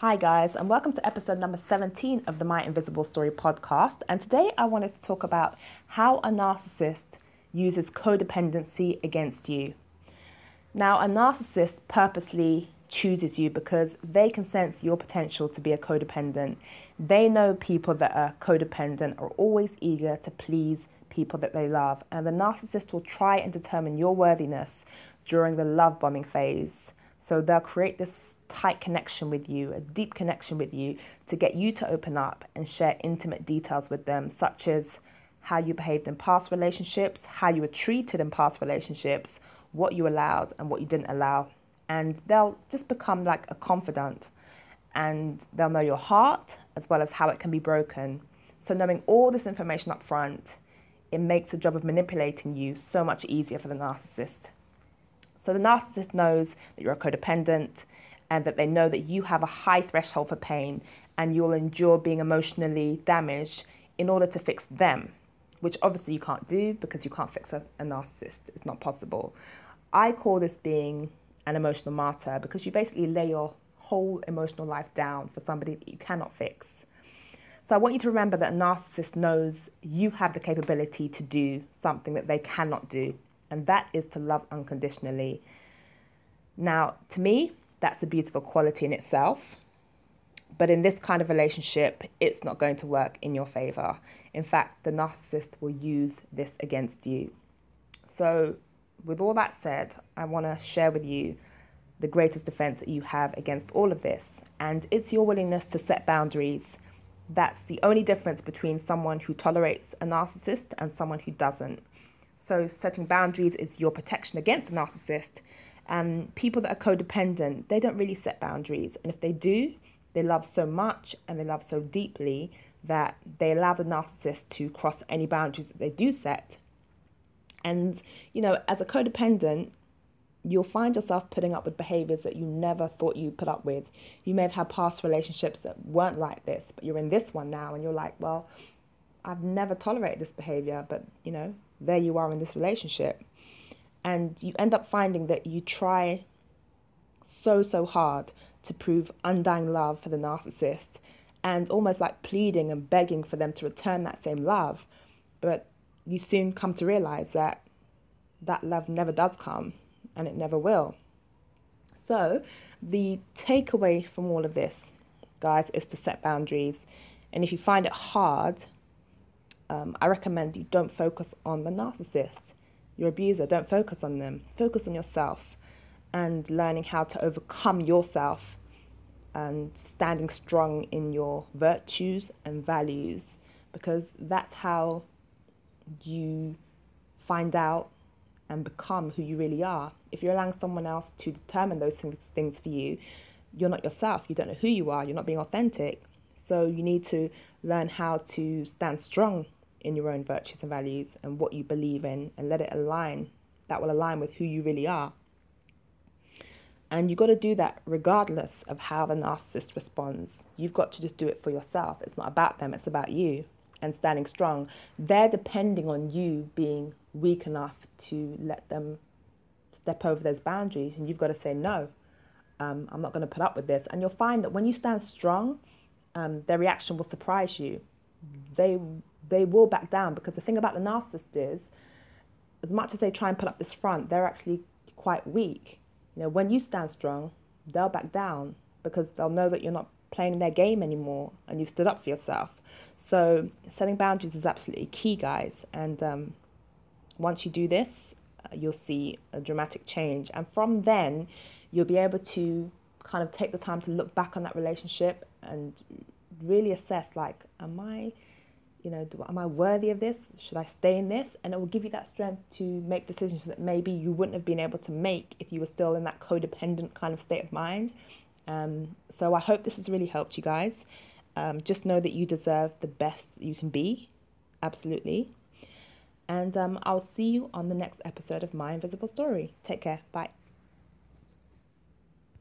Hi, guys, and welcome to episode number 17 of the My Invisible Story podcast. And today I wanted to talk about how a narcissist uses codependency against you. Now, a narcissist purposely chooses you because they can sense your potential to be a codependent. They know people that are codependent are always eager to please people that they love, and the narcissist will try and determine your worthiness during the love bombing phase. So they'll create this tight connection with you, a deep connection with you, to get you to open up and share intimate details with them, such as how you behaved in past relationships, how you were treated in past relationships, what you allowed and what you didn't allow. And they'll just become like a confidant and they'll know your heart as well as how it can be broken. So, knowing all this information up front, it makes the job of manipulating you so much easier for the narcissist. So the narcissist knows that you're a codependent and that they know that you have a high threshold for pain and you'll endure being emotionally damaged in order to fix them, which obviously you can't do because you can't fix a, a narcissist. It's not possible. I call this being an emotional martyr because you basically lay your whole emotional life down for somebody that you cannot fix. So I want you to remember that a narcissist knows you have the capability to do something that they cannot do and that is to love unconditionally. Now, to me, that's a beautiful quality in itself. But in this kind of relationship, it's not going to work in your favor. In fact, the narcissist will use this against you. So, with all that said, I want to share with you the greatest defense that you have against all of this. And it's your willingness to set boundaries. That's the only difference between someone who tolerates a narcissist and someone who doesn't. So, setting boundaries is your protection against a narcissist. And people that are codependent, they don't really set boundaries. And if they do, they love so much and they love so deeply that they allow the narcissist to cross any boundaries that they do set. And, you know, as a codependent, you'll find yourself putting up with behaviors that you never thought you'd put up with. You may have had past relationships that weren't like this, but you're in this one now and you're like, well, I've never tolerated this behavior, but, you know, there you are in this relationship. And you end up finding that you try so, so hard to prove undying love for the narcissist and almost like pleading and begging for them to return that same love. But you soon come to realize that that love never does come and it never will. So, the takeaway from all of this, guys, is to set boundaries. And if you find it hard um, I recommend you don't focus on the narcissist, your abuser. Don't focus on them. Focus on yourself and learning how to overcome yourself and standing strong in your virtues and values because that's how you find out and become who you really are. If you're allowing someone else to determine those things for you, you're not yourself. You don't know who you are. You're not being authentic. So you need to learn how to stand strong in your own virtues and values and what you believe in and let it align. That will align with who you really are. And you've got to do that regardless of how the narcissist responds. You've got to just do it for yourself. It's not about them, it's about you and standing strong. They're depending on you being weak enough to let them step over those boundaries. And you've got to say, no, um, I'm not going to put up with this. And you'll find that when you stand strong, um, their reaction will surprise you. They they will back down because the thing about the narcissist is, as much as they try and put up this front, they're actually quite weak. You know, when you stand strong, they'll back down because they'll know that you're not playing their game anymore and you stood up for yourself. So setting boundaries is absolutely key, guys. And um, once you do this, uh, you'll see a dramatic change. And from then, you'll be able to kind of take the time to look back on that relationship and really assess like, am I you know, do, am I worthy of this? Should I stay in this? And it will give you that strength to make decisions that maybe you wouldn't have been able to make if you were still in that codependent kind of state of mind. Um, so I hope this has really helped you guys. Um, just know that you deserve the best that you can be, absolutely. And um, I'll see you on the next episode of My Invisible Story. Take care. Bye.